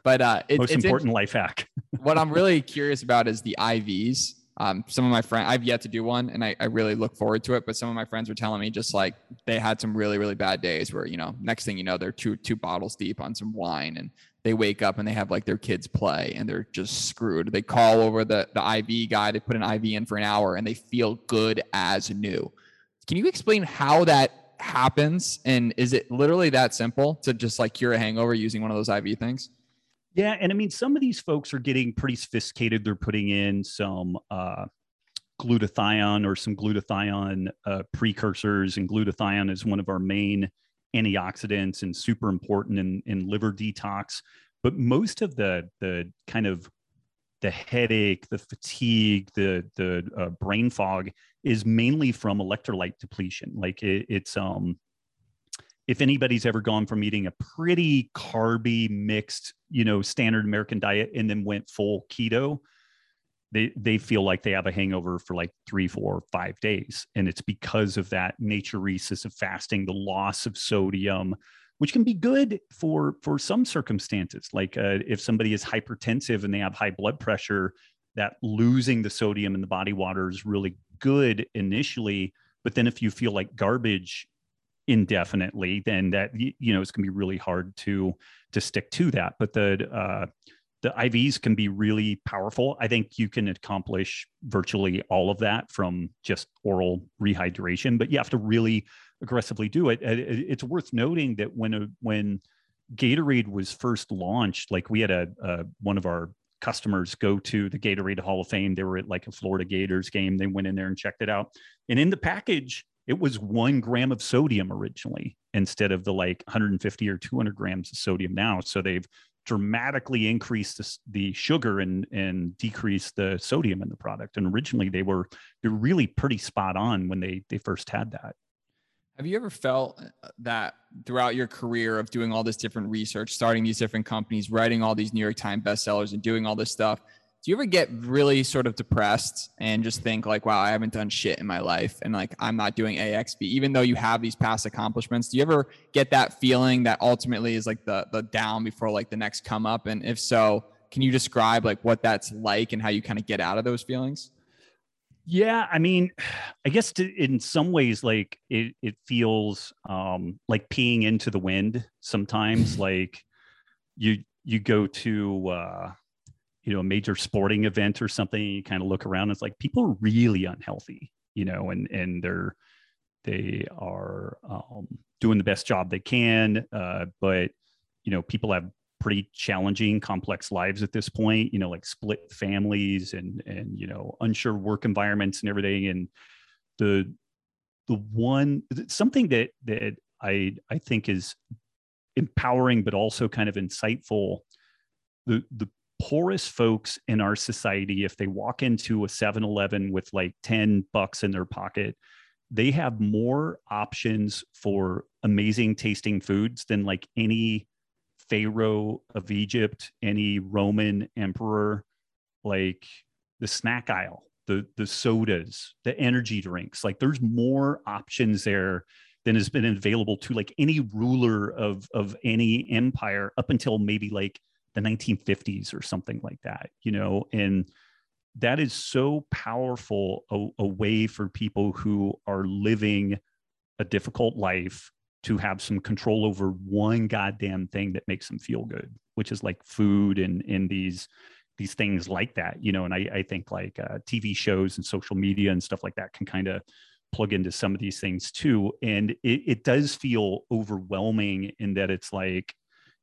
But uh it, most important life hack. What i'm really curious about is the ivs um, some of my friends, I've yet to do one and I, I really look forward to it. But some of my friends were telling me just like they had some really, really bad days where, you know, next thing you know, they're two, two bottles deep on some wine and they wake up and they have like their kids play and they're just screwed. They call over the, the IV guy, they put an IV in for an hour and they feel good as new. Can you explain how that happens? And is it literally that simple to just like cure a hangover using one of those IV things? Yeah, and I mean, some of these folks are getting pretty sophisticated. They're putting in some uh, glutathione or some glutathione uh, precursors, and glutathione is one of our main antioxidants and super important in, in liver detox. But most of the the kind of the headache, the fatigue, the the uh, brain fog is mainly from electrolyte depletion. Like it, it's um if anybody's ever gone from eating a pretty carby mixed you know standard american diet and then went full keto they they feel like they have a hangover for like three four five days. And it's because of that natriuresis of fasting the loss of sodium which can be good for for some circumstances. Like uh, if somebody is hypertensive and they have high blood pressure that losing the sodium in the body water is really good initially, but then if you feel like garbage indefinitely, then that you know it's going to be really hard to to stick to that. But the uh, the IVs can be really powerful. I think you can accomplish virtually all of that from just oral rehydration, but you have to really aggressively do it. It's worth noting that when a, when Gatorade was first launched, like we had a, a one of our customers go to the Gatorade Hall of Fame. They were at like a Florida Gators game. They went in there and checked it out. And in the package, it was one gram of sodium originally instead of the like 150 or 200 grams of sodium now. So they've dramatically increased the, the sugar and and decreased the sodium in the product. And originally they were they're really pretty spot on when they they first had that. Have you ever felt uh, that throughout your career of doing all this different research, starting these different companies, writing all these New York Times bestsellers, and doing all this stuff? Do you ever get really sort of depressed and just think like, wow, I haven't done shit in my life and like I'm not doing AXB, even though you have these past accomplishments? Do you ever get that feeling that ultimately is like the the down before like the next come up? And if so, can you describe like what that's like and how you kind of get out of those feelings? Yeah, I mean, I guess to, in some ways, like it, it feels um, like peeing into the wind. Sometimes, like you you go to uh, you know a major sporting event or something, you kind of look around. it's like people are really unhealthy, you know, and and they're they are um, doing the best job they can, uh, but you know people have pretty challenging complex lives at this point you know like split families and and you know unsure work environments and everything and the the one something that that i i think is empowering but also kind of insightful the the poorest folks in our society if they walk into a 7-eleven with like 10 bucks in their pocket they have more options for amazing tasting foods than like any pharaoh of Egypt, any Roman emperor, like the snack aisle, the the sodas, the energy drinks. Like there's more options there than has been available to like any ruler of of any empire up until maybe like the 1950s or something like that, you know, and that is so powerful a, a way for people who are living a difficult life to have some control over one goddamn thing that makes them feel good, which is like food and and these these things like that, you know. And I, I think like uh, TV shows and social media and stuff like that can kind of plug into some of these things too. And it, it does feel overwhelming in that it's like,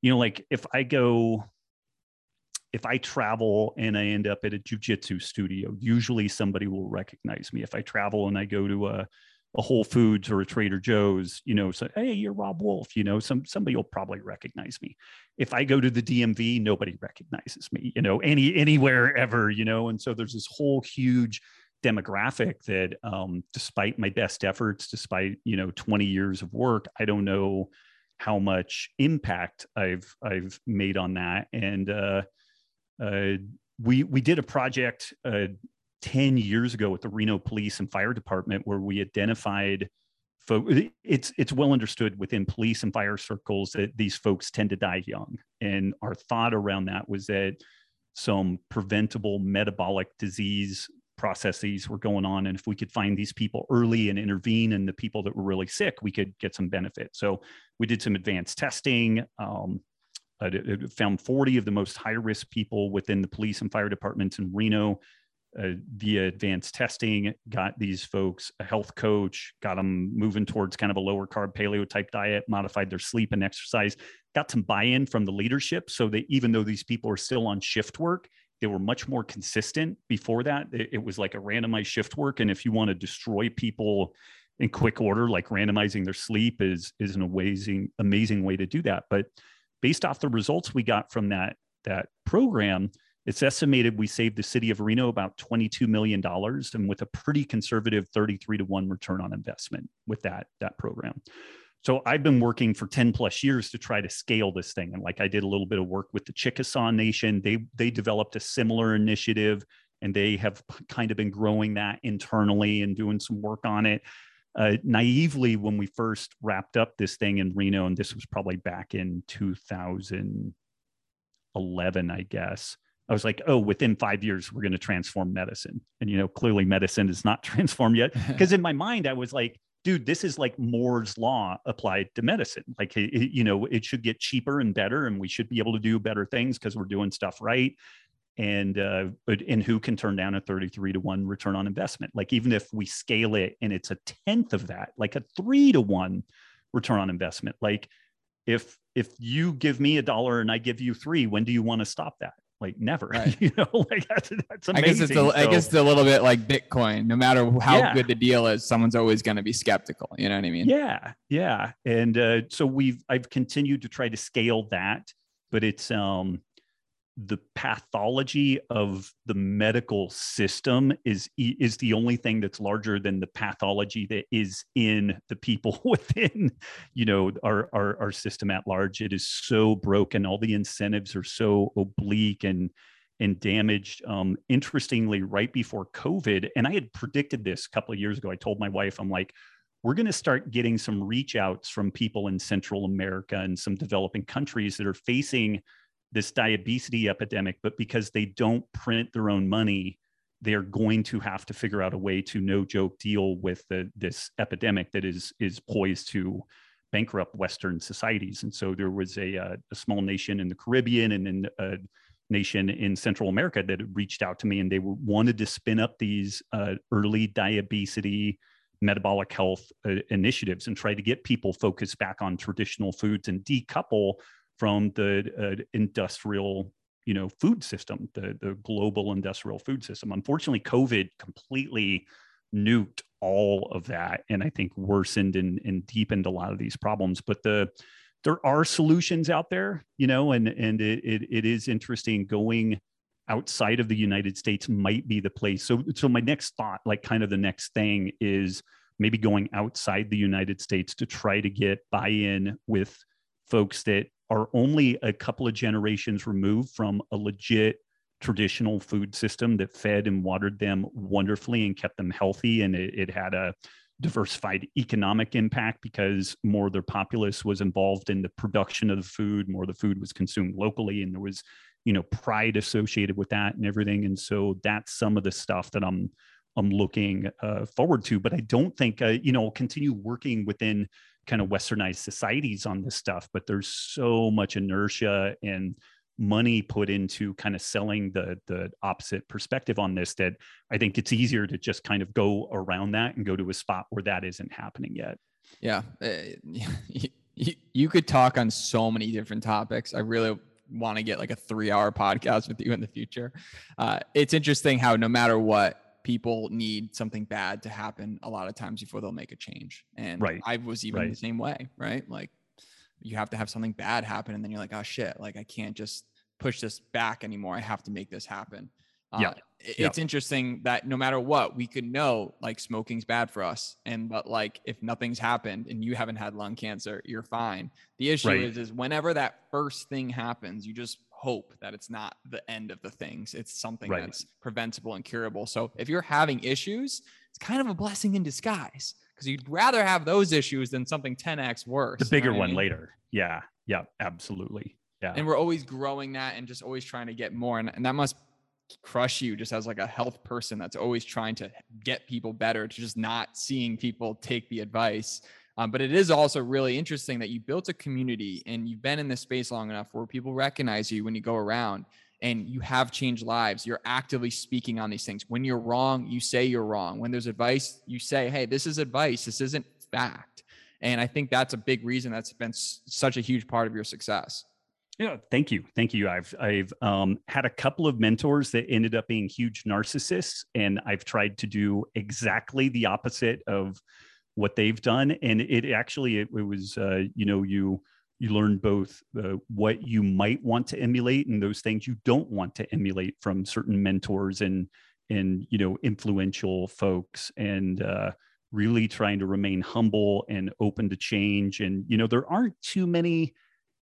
you know, like if I go if I travel and I end up at a jujitsu studio, usually somebody will recognize me. If I travel and I go to a a Whole Foods or a Trader Joe's, you know, say, hey, you're Robb Wolf, you know, some somebody will probably recognize me. If I go to the DMV, nobody recognizes me, you know, any anywhere ever, you know, and so there's this whole huge demographic that, um, despite my best efforts, despite you know 20 years of work, I don't know how much impact I've I've made on that, and uh, uh, we we did a project uh, 10 years ago with the Reno Police and Fire Department where we identified folks it's it's well understood within police and fire circles that these folks tend to die young. And our thought around that was that some preventable metabolic disease processes were going on and if we could find these people early and intervene in the people that were really sick we could get some benefit. So we did some advanced testing um, it found 40 of the most high risk people within the police and fire departments in Reno uh, via advanced testing, got these folks a health coach, got them moving towards kind of a lower carb paleo type diet, modified their sleep and exercise, got some buy in from the leadership. So that even though these people are still on shift work, they were much more consistent before that. It was like a randomized shift work. And if you want to destroy people in quick order, like randomizing their sleep is, is an amazing, amazing way to do that. But based off the results we got from that, that program, it's estimated we saved the city of Reno about $22 million and with a pretty conservative 33 to 1 return on investment with that, that program. So I've been working for 10 plus years to try to scale this thing. And like I did a little bit of work with the Chickasaw Nation. They they developed a similar initiative and they have kind of been growing that internally and doing some work on it. Uh, naively, when we first wrapped up this thing in Reno, and this was probably back in 2011, I guess, I was like, oh, within five years, we're going to transform medicine. And, you know, clearly medicine is not transformed yet. Because in my mind, I was like, dude, this is like Moore's law applied to medicine. Like, it, you know, it should get cheaper and better, and we should be able to do better things because we're doing stuff right. And uh, and who can turn down a 33 to one return on investment? Like, even if we scale it and it's a tenth of that, like a three to one return on investment, like if if you give me a dollar and I give you three, when do you want to stop that? like never right. you know like that's, that's amazing. I guess it's a, so, I guess it's a little bit like Bitcoin no matter how yeah. good the deal is someone's always going to be skeptical you know what I mean yeah yeah and uh, so we've I've continued to try to scale that but it's um the pathology of the medical system is is the only thing that's larger than the pathology that is in the people within you know our, our our system at large. It is so broken. All the incentives are so oblique and and damaged. Um interestingly right before covid and i had predicted this a couple of years ago i told my wife i'm like we're going to start getting some reach outs from people in central america and some developing countries that are facing this diabetes epidemic, but because they don't print their own money, they're going to have to figure out a way to no joke deal with the, this epidemic that is is poised to bankrupt Western societies. And so there was a, uh, a small nation in the Caribbean and then a nation in Central America that reached out to me and they wanted to spin up these uh, early diabetes metabolic health uh, initiatives and try to get people focused back on traditional foods and decouple from the uh, industrial you know food system the the global industrial food system. Unfortunately covid completely nuked all of that and i think worsened and, and deepened a lot of these problems. But the there are solutions out there you know and and it, it, it is interesting. Going outside of the united states might be the place. So so my next thought like kind of the next thing is maybe going outside the united states to try to get buy-in with folks that are only a couple of generations removed from a legit traditional food system that fed and watered them wonderfully and kept them healthy. And it, it had a diversified economic impact because more of their populace was involved in the production of the food, more of the food was consumed locally, and there was, you know, pride associated with that and everything. And so that's some of the stuff that I'm I'm looking uh, forward to. But I don't think, uh, you know, I'll continue working within kind of westernized societies on this stuff but there's so much inertia and money put into kind of selling the the opposite perspective on this that i think it's easier to just kind of go around that and go to a spot where that isn't happening yet. Yeah you, you could talk on so many different topics. I really want to get like a three hour podcast with you in the future. Uh, it's interesting how no matter what people need something bad to happen a lot of times before they'll make a change. And right. I was even right. the same way, right? Like you have to have something bad happen and then you're like, oh shit, like I can't just push this back anymore. I have to make this happen. Uh, yeah. It's yep. interesting that no matter what, we could know like smoking's bad for us. And but like if nothing's happened and you haven't had lung cancer, you're fine. The issue right. is is whenever that first thing happens, you just hope that it's not the end of the things. It's something right. that's preventable and curable. So if you're having issues, it's kind of a blessing in disguise because you'd rather have those issues than something 10x worse. The bigger you know one I mean? later. Yeah. Yeah. Absolutely. Yeah. And we're always growing that and just always trying to get more. And, and that must crush you just as like a health person that's always trying to get people better to just not seeing people take the advice um, but it is also really interesting that you built a community and you've been in this space long enough where people recognize you when you go around and you have changed lives. You're actively speaking on these things. When you're wrong, you say you're wrong. When there's advice, you say, hey, this is advice. This isn't fact. And I think that's a big reason that's been s- such a huge part of your success. Yeah, thank you, thank you. I've I've um, had a couple of mentors that ended up being huge narcissists, and I've tried to do exactly the opposite of what they've done and it actually it, it was uh, you know you you learn both uh, what you might want to emulate and those things you don't want to emulate from certain mentors and and you know influential folks and uh, really trying to remain humble and open to change and you know there aren't too many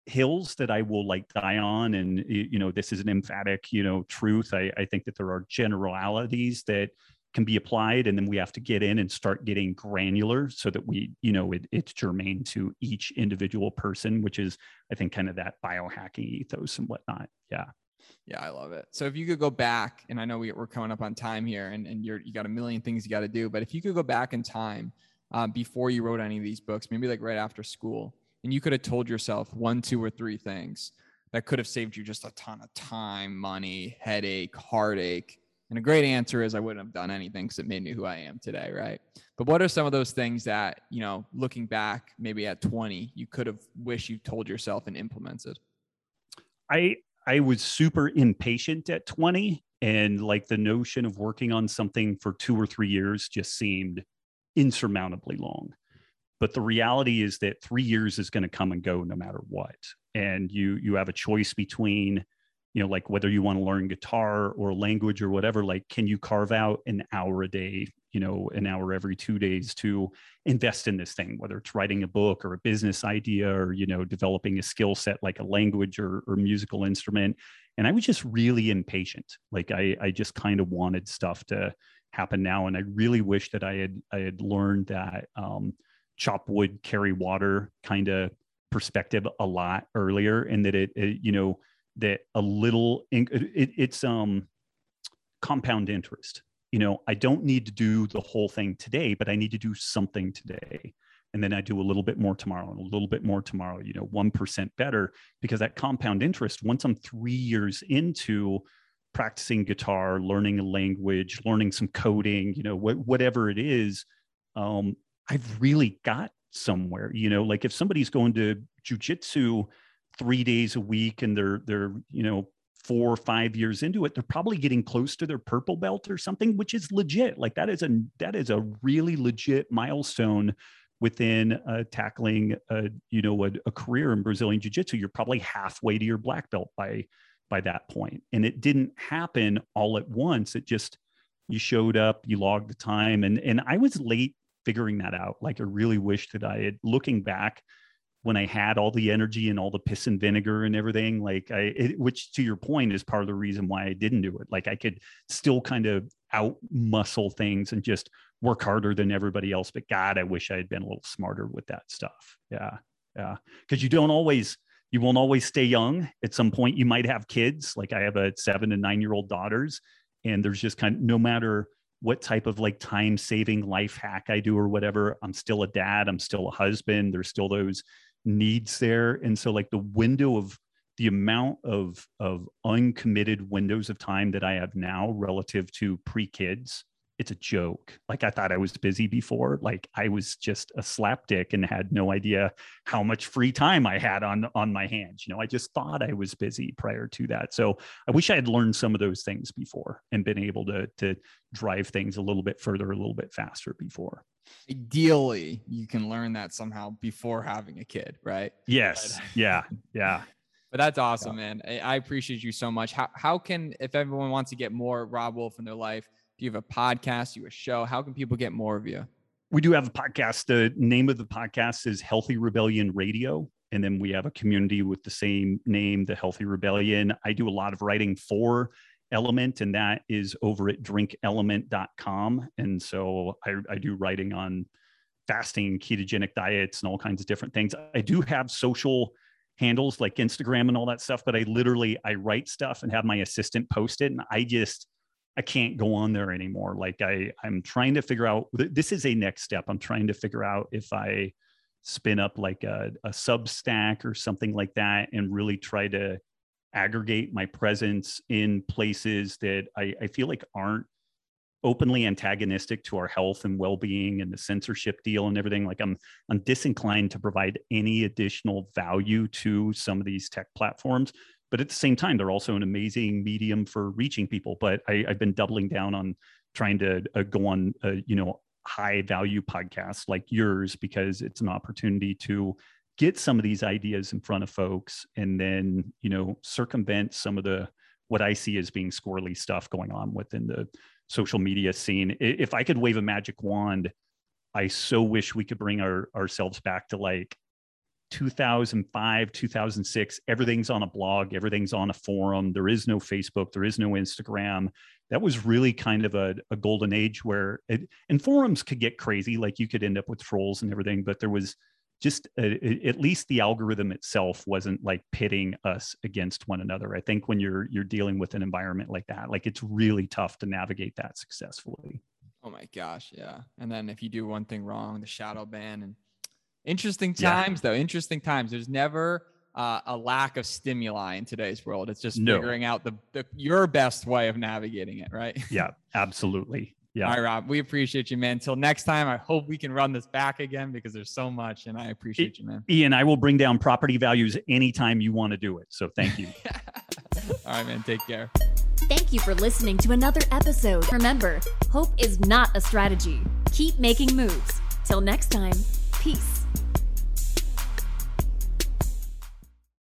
hills that I will like die on. And, you know, this is an emphatic, you know, truth. I, I think that there are generalities that can be applied and then we have to get in and start getting granular so that we you know it, it's germane to each individual person which is i think kind of that biohacking ethos and whatnot yeah Yeah, I love it. So if you could go back, and I know we, are coming up on time here, and, and you're you got a million things you got to do, but if you could go back in time uh, before you wrote any of these books, maybe like right after school, and you could have told yourself one, two, or three things that could have saved you just a ton of time, money, headache, heartache. And a great answer is I wouldn't have done anything because it made me who I am today, right? But what are some of those things that, you know, looking back maybe at 20, you could have wished you told yourself and implemented? I I was super impatient at 20 and like the notion of working on something for 2 or 3 years just seemed insurmountably long. But the reality is that 3 years is going to come and go no matter what. And you you have a choice between you know like whether you want to learn guitar or language or whatever like can you carve out an hour a day you know an hour every two days to invest in this thing whether it's writing a book or a business idea or you know developing a skill set like a language or, or musical instrument? And i was just really impatient. Like i i just kind of wanted stuff to happen now and i really wish that i had i had learned that um, chop wood carry water kind of perspective a lot earlier and that it, it you know that a little it, it's um compound interest. You know i don't need to do the whole thing today but i need to do something today. And then i do a little bit more tomorrow and a little bit more tomorrow you know 1% better because that compound interest once i'm 3 years into practicing guitar learning a language learning some coding you know wh- whatever it is um, i've really got somewhere you know like if somebody's going to jujitsu three days a week and they're they're you know four or five years into it they're probably getting close to their purple belt or something which is legit. Like that is a that is a really legit milestone within uh, tackling a, you know a, a career in brazilian jiu-jitsu. You're probably halfway to your black belt by by that point. And it didn't happen all at once. It just you showed up you logged the time. And and i was late figuring that out. Like i really wish that i had looking back when I had all the energy and all the piss and vinegar and everything, like I, it, which to your point is part of the reason why I didn't do it. Like I could still kind of out muscle things and just work harder than everybody else. But God, I wish I had been a little smarter with that stuff. Yeah. Yeah. Cause you don't always, you won't always stay young. At some point, you might have kids. Like I have a seven and nine year old daughters, and there's just kind of no matter what type of like time saving life hack I do or whatever, I'm still a dad. I'm still a husband. There's still those needs there. And so like the window of the amount of of uncommitted windows of time that i have now relative to pre-kids it's a joke. Like i thought i was busy before. Like i was just a slapdick and had no idea how much free time i had on on my hands. You know i just thought i was busy prior to that. So i wish i had learned some of those things before and been able to to drive things a little bit further a little bit faster before. Ideally you can learn that somehow before having a kid right? Yes. But, yeah. Yeah. But that's awesome yeah. man. I appreciate you so much. How, how can if everyone wants to get more Robb Wolf in their life do you have a podcast? You a show? How can people get more of you? We do have a podcast. The name of the podcast is healthy rebellion radio and then we have a community with the same name the healthy rebellion. I do a lot of writing for element and that is over at drinkelement.com and so I, I do writing on fasting ketogenic diets and all kinds of different things. I do have social handles like instagram and all that stuff but i literally i write stuff and have my assistant post it and i just i can't go on there anymore. Like i i'm trying to figure out this is a next step. I'm trying to figure out if i spin up like a, a substack or something like that and really try to aggregate my presence in places that I, I feel like aren't openly antagonistic to our health and well-being and the censorship deal and everything. Like i'm i'm disinclined to provide any additional value to some of these tech platforms but at the same time they're also an amazing medium for reaching people. But I, have been doubling down on trying to uh, go on uh, you know high value podcasts like yours because it's an opportunity to get some of these ideas in front of folks and then you know circumvent some of the what i see as being squirrely stuff going on within the social media scene. If i could wave a magic wand i so wish we could bring our ourselves back to like 2005 2006 everything's on a blog everything's on a forum there is no facebook there is no instagram that was really kind of a, a golden age where it, and forums could get crazy like you could end up with trolls and everything but there was just uh, at least the algorithm itself wasn't like pitting us against one another. I think when you're you're dealing with an environment like that, like it's really tough to navigate that successfully. Oh my gosh, yeah. And then if you do one thing wrong, the shadow ban and interesting times yeah. though. Interesting times. There's never uh, a lack of stimuli in today's world. It's just no. figuring out the, the your best way of navigating it, right? Yeah, absolutely. Yeah. All right, Robb. We appreciate you, man. Until next time, I hope we can run this back again because there's so much, and I appreciate you, man. Ian, I will bring down property values anytime you want to do it. So thank you. All right, man. Take care. Thank you for listening to another episode. Remember, hope is not a strategy. Keep making moves. Till next time, peace.